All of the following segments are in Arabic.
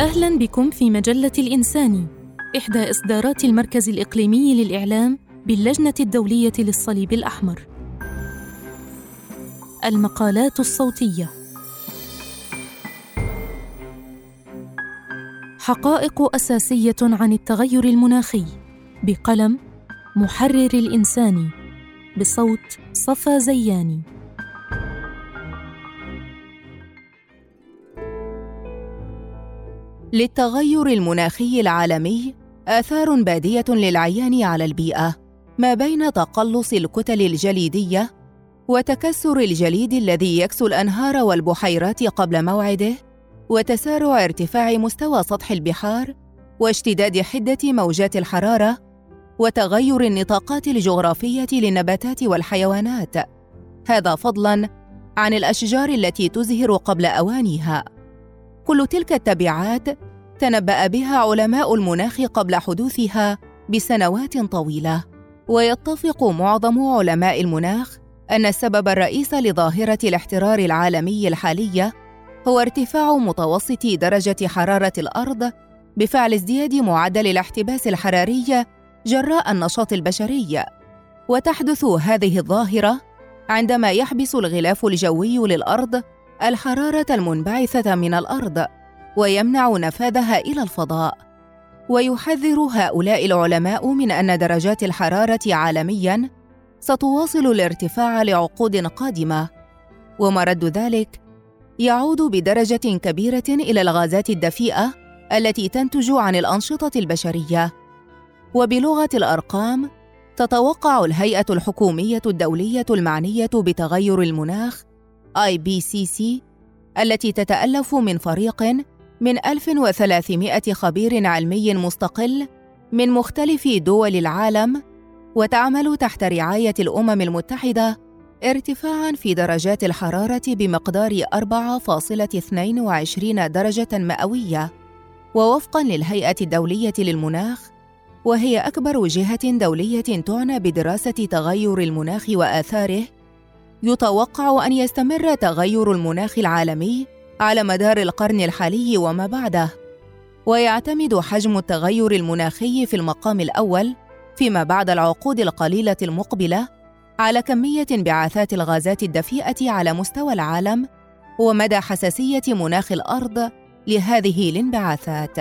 أهلا بكم في مجلة الإنساني إحدى إصدارات المركز الإقليمي للإعلام باللجنة الدولية للصليب الأحمر. المقالات الصوتية. حقائق أساسية عن التغير المناخي. بقلم محرر الإنساني بصوت صفا زياني. للتغير المناخي العالمي آثار بادية للعيان على البيئة ما بين تقلص الكتل الجليدية وتكسر الجليد الذي يكسو الأنهار والبحيرات قبل موعده وتسارع ارتفاع مستوى سطح البحار واشتداد حدة موجات الحرارة وتغير النطاقات الجغرافية للنباتات والحيوانات. هذا فضلاً عن الأشجار التي تزهر قبل أوانها. كل تلك التبعات تنبأ بها علماء المناخ قبل حدوثها بسنوات طويلة. ويتفق معظم علماء المناخ أن السبب الرئيس لظاهرة الاحترار العالمي الحالية هو ارتفاع متوسط درجة حرارة الأرض بفعل ازدياد معدل الاحتباس الحراري جراء النشاط البشري. وتحدث هذه الظاهرة عندما يحبس الغلاف الجوي للأرض الحرارة المنبعثة من الأرض. ويمنع نفاذها إلى الفضاء. ويحذر هؤلاء العلماء من أن درجات الحرارة عالمياً ستواصل الارتفاع لعقود قادمة. ومرد ذلك يعود بدرجة كبيرة إلى الغازات الدفيئة التي تنتج عن الأنشطة البشرية. وبلغة الأرقام تتوقع الهيئة الحكومية الدولية المعنية بتغير المناخ IPCC التي تتألف من فريق من 1300 خبير علمي مستقل من مختلف دول العالم وتعمل تحت رعاية الأمم المتحدة ارتفاعاً في درجات الحرارة بمقدار 4.22 درجة مئوية ووفقاً للهيئة الدولية للمناخ وهي أكبر جهة دولية تعنى بدراسة تغير المناخ وآثاره. يتوقع أن يستمر تغير المناخ العالمي على مدار القرن الحالي وما بعده. ويعتمد حجم التغير المناخي في المقام الأول فيما بعد العقود القليلة المقبلة على كمية انبعاثات الغازات الدفيئة على مستوى العالم ومدى حساسية مناخ الأرض لهذه الانبعاثات.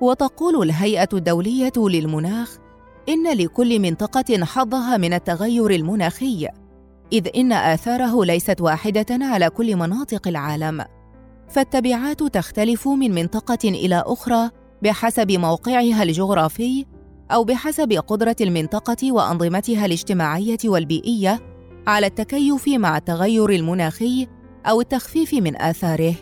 وتقول الهيئة الدولية للمناخ إن لكل منطقة حظها من التغير المناخي. إذ إن آثاره ليست واحدة على كل مناطق العالم. فالتبعات تختلف من منطقة إلى أخرى بحسب موقعها الجغرافي أو بحسب قدرة المنطقة وأنظمتها الاجتماعية والبيئية على التكيف مع التغير المناخي أو التخفيف من آثاره.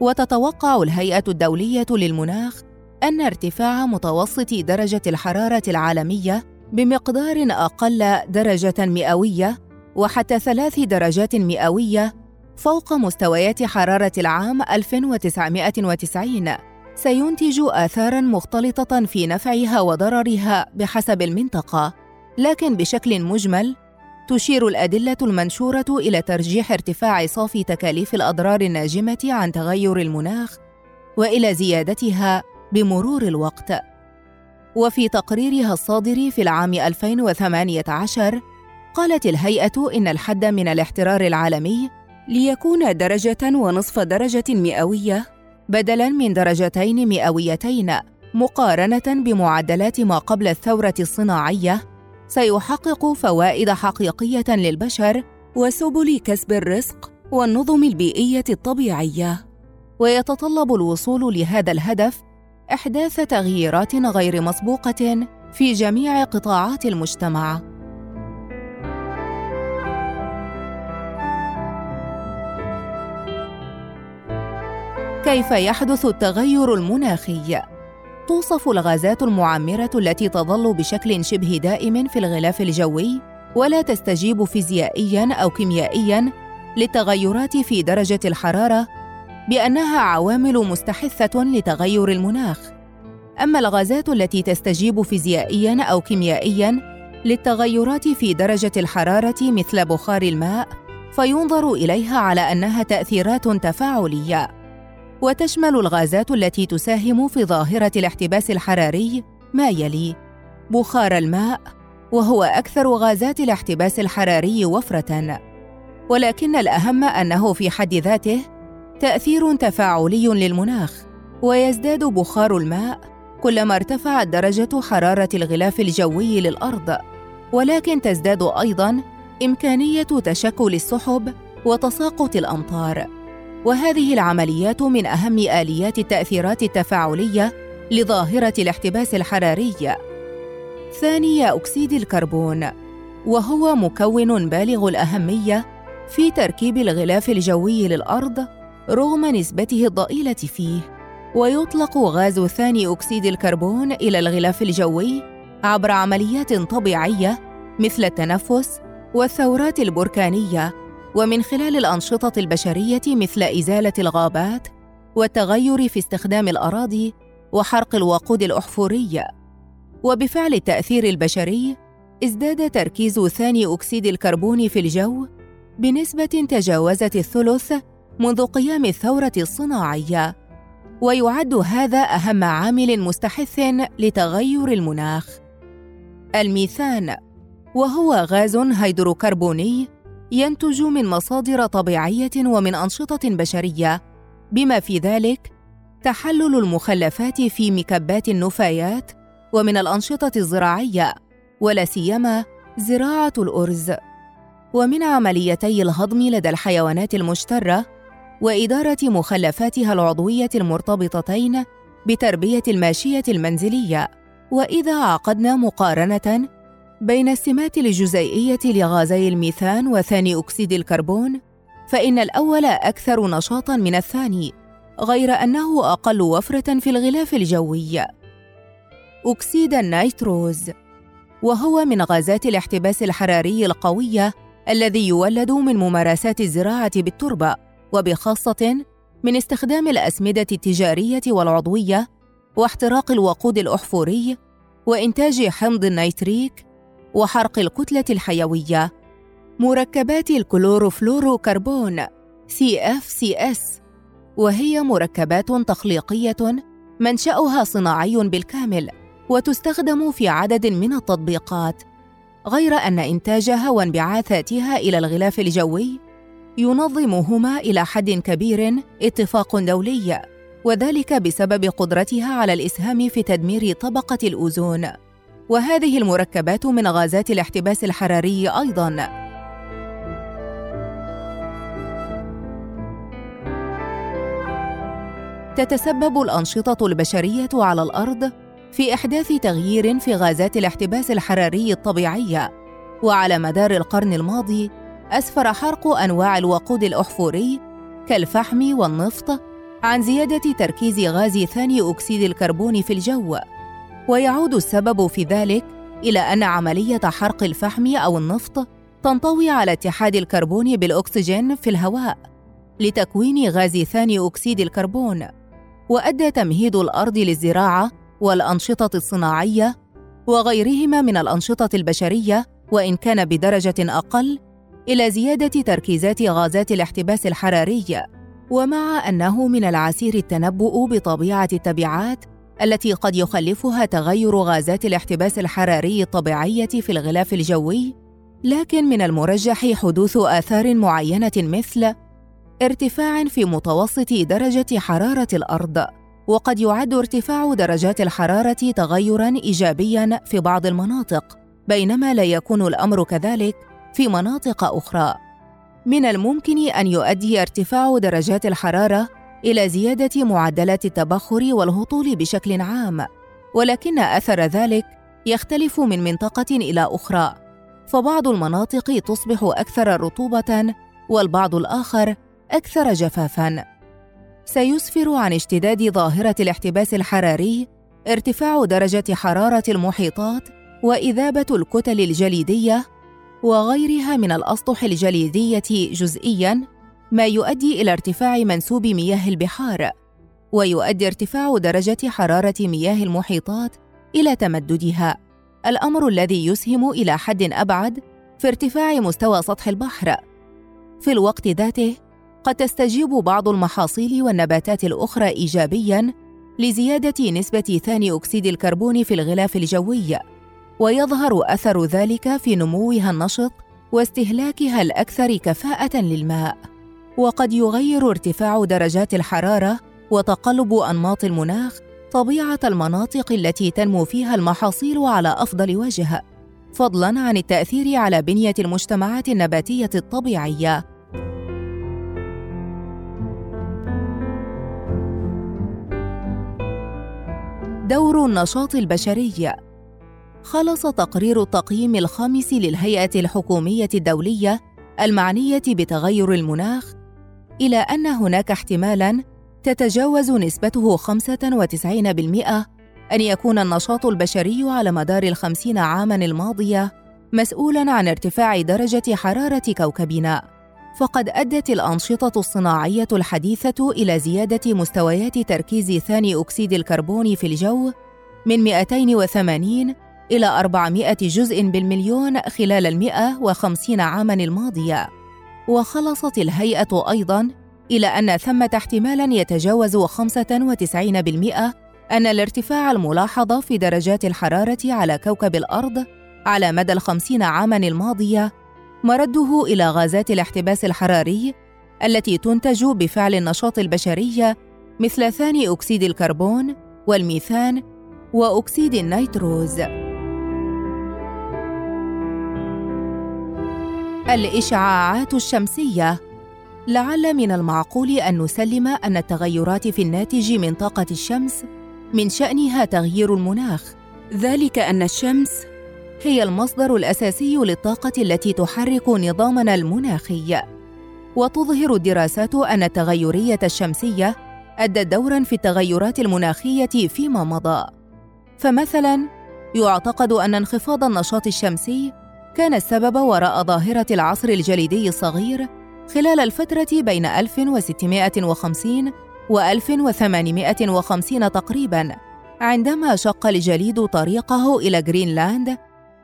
وتتوقع الهيئة الدولية للمناخ أن ارتفاع متوسط درجة الحرارة العالمية بمقدار أقل درجة مئوية وحتى ثلاث درجات مئوية فوق مستويات حرارة العام 1990 سينتج آثاراً مختلطة في نفعها وضررها بحسب المنطقة، لكن بشكل مجمل تشير الأدلة المنشورة إلى ترجيح ارتفاع صافي تكاليف الأضرار الناجمة عن تغير المناخ وإلى زيادتها بمرور الوقت. وفي تقريرها الصادر في العام 2018 قالت الهيئة إن الحد من الاحترار العالمي ليكون درجة ونصف درجة مئوية بدلاً من درجتين مئويتين مقارنة بمعدلات ما قبل الثورة الصناعية سيحقق فوائد حقيقية للبشر وسبل كسب الرزق والنظم البيئية الطبيعية. ويتطلب الوصول لهذا الهدف إحداث تغييرات غير مسبوقة في جميع قطاعات المجتمع. كيف يحدث التغير المناخي؟ توصف الغازات المعمرة التي تظل بشكل شبه دائم في الغلاف الجوي ولا تستجيب فيزيائيا أو كيميائيا للتغيرات في درجة الحرارة بأنها عوامل مستحثة لتغير المناخ. أما الغازات التي تستجيب فيزيائيا أو كيميائيا للتغيرات في درجة الحرارة مثل بخار الماء فينظر إليها على أنها تأثيرات تفاعلية. وتشمل الغازات التي تساهم في ظاهرة الاحتباس الحراري ما يلي: بخار الماء وهو أكثر غازات الاحتباس الحراري وفرة، ولكن الأهم أنه في حد ذاته تأثير تفاعلي للمناخ، ويزداد بخار الماء كلما ارتفعت درجة حرارة الغلاف الجوي للأرض، ولكن تزداد أيضاً إمكانية تشكل السحب وتساقط الأمطار. وهذه العمليات من أهم آليات التأثيرات التفاعلية لظاهرة الاحتباس الحراري. ثاني أكسيد الكربون وهو مكون بالغ الأهمية في تركيب الغلاف الجوي للأرض رغم نسبته الضئيلة فيه ويطلق غاز ثاني أكسيد الكربون إلى الغلاف الجوي عبر عمليات طبيعية مثل التنفس والثورات البركانية ومن خلال الأنشطة البشرية مثل إزالة الغابات والتغير في استخدام الأراضي وحرق الوقود الأحفوري وبفعل التأثير البشري ازداد تركيز ثاني أكسيد الكربون في الجو بنسبة تجاوزت الثلث منذ قيام الثورة الصناعية. ويعد هذا أهم عامل مستحث لتغير المناخ. الميثان وهو غاز هيدروكربوني ينتج من مصادر طبيعية ومن أنشطة بشرية. بما في ذلك تحلل المخلفات في مكبات النفايات ومن الأنشطة الزراعية ولا سيما زراعة الأرز. ومن عمليتي الهضم لدى الحيوانات المجترة وإدارة مخلفاتها العضوية المرتبطتين بتربية الماشية المنزلية. وإذا عقدنا مقارنة بين السمات الجزيئيه لغازي الميثان وثاني أكسيد الكربون فإن الأول أكثر نشاطا من الثاني غير أنه أقل وفرة في الغلاف الجوي. أكسيد النيتروز وهو من غازات الاحتباس الحراري القويه الذي يولد من ممارسات الزراعة بالتربة وبخاصة من استخدام الأسمدة التجارية والعضوية واحتراق الوقود الأحفوري وإنتاج حمض النيتريك وحرق الكتلة الحيوية. مركبات الكلوروفلوروكربون CFCS وهي مركبات تخليقية منشأها صناعي بالكامل وتستخدم في عدد من التطبيقات. غير أن إنتاجها وانبعاثاتها إلى الغلاف الجوي ينظمهما إلى حد كبير اتفاق دولي وذلك بسبب قدرتها على الإسهام في تدمير طبقة الأوزون. وهذه المركبات من غازات الاحتباس الحراري أيضا. تتسبب الأنشطة البشرية على الأرض في إحداث تغيير في غازات الاحتباس الحراري الطبيعيه وعلى مدار القرن الماضي أسفر حرق أنواع الوقود الأحفوري كالفحم والنفط عن زيادة تركيز غاز ثاني أكسيد الكربون في الجو. ويعود السبب في ذلك إلى أن عملية حرق الفحم أو النفط تنطوي على اتحاد الكربون بالأكسجين في الهواء لتكوين غاز ثاني أكسيد الكربون وأدى تمهيد الأرض للزراعة والأنشطة الصناعية وغيرهما من الأنشطة البشرية وإن كان بدرجة أقل إلى زيادة تركيزات غازات الاحتباس الحراري ومع أنه من العسير التنبؤ بطبيعة التبعات التي قد يخلفها تغير غازات الاحتباس الحراري الطبيعية في الغلاف الجوي لكن من المرجح حدوث آثار معينة مثل ارتفاع في متوسط درجة حرارة الأرض وقد يعد ارتفاع درجات الحرارة تغيرا ايجابيا في بعض المناطق بينما لا يكون الأمر كذلك في مناطق أخرى. من الممكن أن يؤدي ارتفاع درجات الحرارة إلى زيادة معدلات التبخر والهطول بشكل عام ولكن أثر ذلك يختلف من منطقة إلى أخرى. فبعض المناطق تصبح أكثر رطوبة والبعض الآخر أكثر جفافا. سيسفر عن اشتداد ظاهرة الاحتباس الحراري ارتفاع درجة حرارة المحيطات وإذابة الكتل الجليدية وغيرها من الأسطح الجليدية جزئيا ما يؤدي إلى ارتفاع منسوب مياه البحار ويؤدي ارتفاع درجة حرارة مياه المحيطات إلى تمددها الأمر الذي يسهم إلى حد أبعد في ارتفاع مستوى سطح البحر في الوقت ذاته قد تستجيب بعض المحاصيل والنباتات الأخرى إيجابياً لزيادة نسبة ثاني أكسيد الكربون في الغلاف الجوي، ويظهر أثر ذلك في نموها النشط واستهلاكها الأكثر كفاءة للماء. وقد يغير ارتفاع درجات الحرارة وتقلب أنماط المناخ طبيعة المناطق التي تنمو فيها المحاصيل على أفضل وجه، فضلاً عن التأثير على بنية المجتمعات النباتية الطبيعية. دور النشاط البشري خلص تقرير التقييم الخامس للهيئة الحكومية الدولية المعنية بتغير المناخ إلى أن هناك احتمالاً تتجاوز نسبته 95% أن يكون النشاط البشري على مدار الخمسين عاماً الماضية مسؤولاً عن ارتفاع درجة حرارة كوكبنا. فقد أدت الأنشطة الصناعية الحديثة إلى زيادة مستويات تركيز ثاني أكسيد الكربون في الجو من 280 إلى 400 جزء بالمليون خلال المئة وخمسين عاماً الماضية. وخلصت الهيئة أيضاً إلى أن ثمة احتمالاً يتجاوز 95% أن الارتفاع الملاحظ في درجات الحرارة على كوكب الأرض على مدى الخمسين عاماً الماضية مرده إلى غازات الاحتباس الحراري التي تنتج بفعل النشاط البشري مثل ثاني أكسيد الكربون والميثان وأكسيد النيتروز. الإشعاعات الشمسية. لعل من المعقول أن نسلم أن التغيرات في الناتج من طاقة الشمس من شأنها تغيير المناخ، ذلك أن الشمس هي المصدر الأساسي للطاقة التي تحرك نظامنا المناخي. وتظهر الدراسات أن التغيرية الشمسية أدت دورا في التغيرات المناخية فيما مضى. فمثلا يعتقد أن انخفاض النشاط الشمسي كان السبب وراء ظاهرة العصر الجليدي الصغير خلال الفترة بين 1650 و 1850 تقريبا عندما شق الجليد طريقه إلى جرينلاند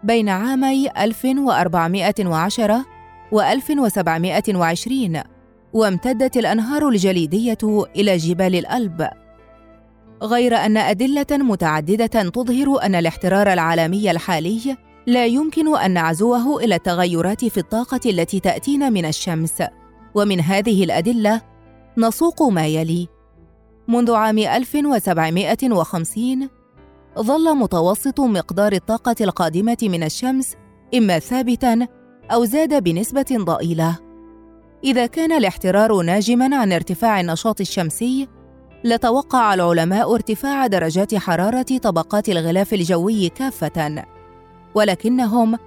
بين عامي 1410 و 1720 وامتدت الأنهار الجليدية إلى جبال الألب. غير أن أدلة متعددة تظهر أن الاحترار العالمي الحالي لا يمكن أن نعزوه إلى التغيرات في الطاقة التي تأتينا من الشمس. ومن هذه الأدلة نسوق ما يلي. منذ عام 1750 ظل متوسط مقدار الطاقة القادمة من الشمس إما ثابتاً أو زاد بنسبة ضئيلة. إذا كان الاحترار ناجماً عن ارتفاع النشاط الشمسي، لتوقع العلماء ارتفاع درجات حرارة طبقات الغلاف الجوي كافة، ولكنهم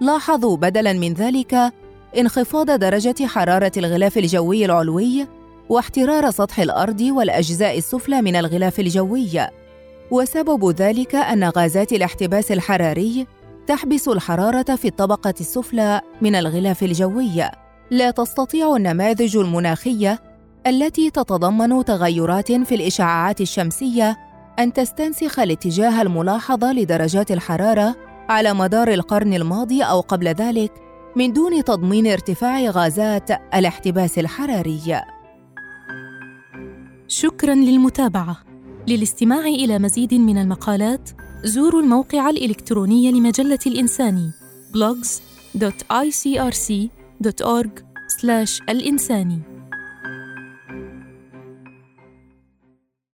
لاحظوا بدلاً من ذلك انخفاض درجة حرارة الغلاف الجوي العلوي واحترار سطح الأرض والأجزاء السفلى من الغلاف الجوي. وسبب ذلك أن غازات الاحتباس الحراري تحبس الحرارة في الطبقة السفلى من الغلاف الجوي لا تستطيع النماذج المناخية التي تتضمن تغيرات في الإشعاعات الشمسية أن تستنسخ الاتجاه الملاحظ لدرجات الحرارة على مدار القرن الماضي أو قبل ذلك من دون تضمين ارتفاع غازات الاحتباس الحراري. شكرا للمتابعة. للاستماع إلى مزيد من المقالات زوروا الموقع الإلكتروني لمجلة الإنساني blogs.icrc.org/الإنساني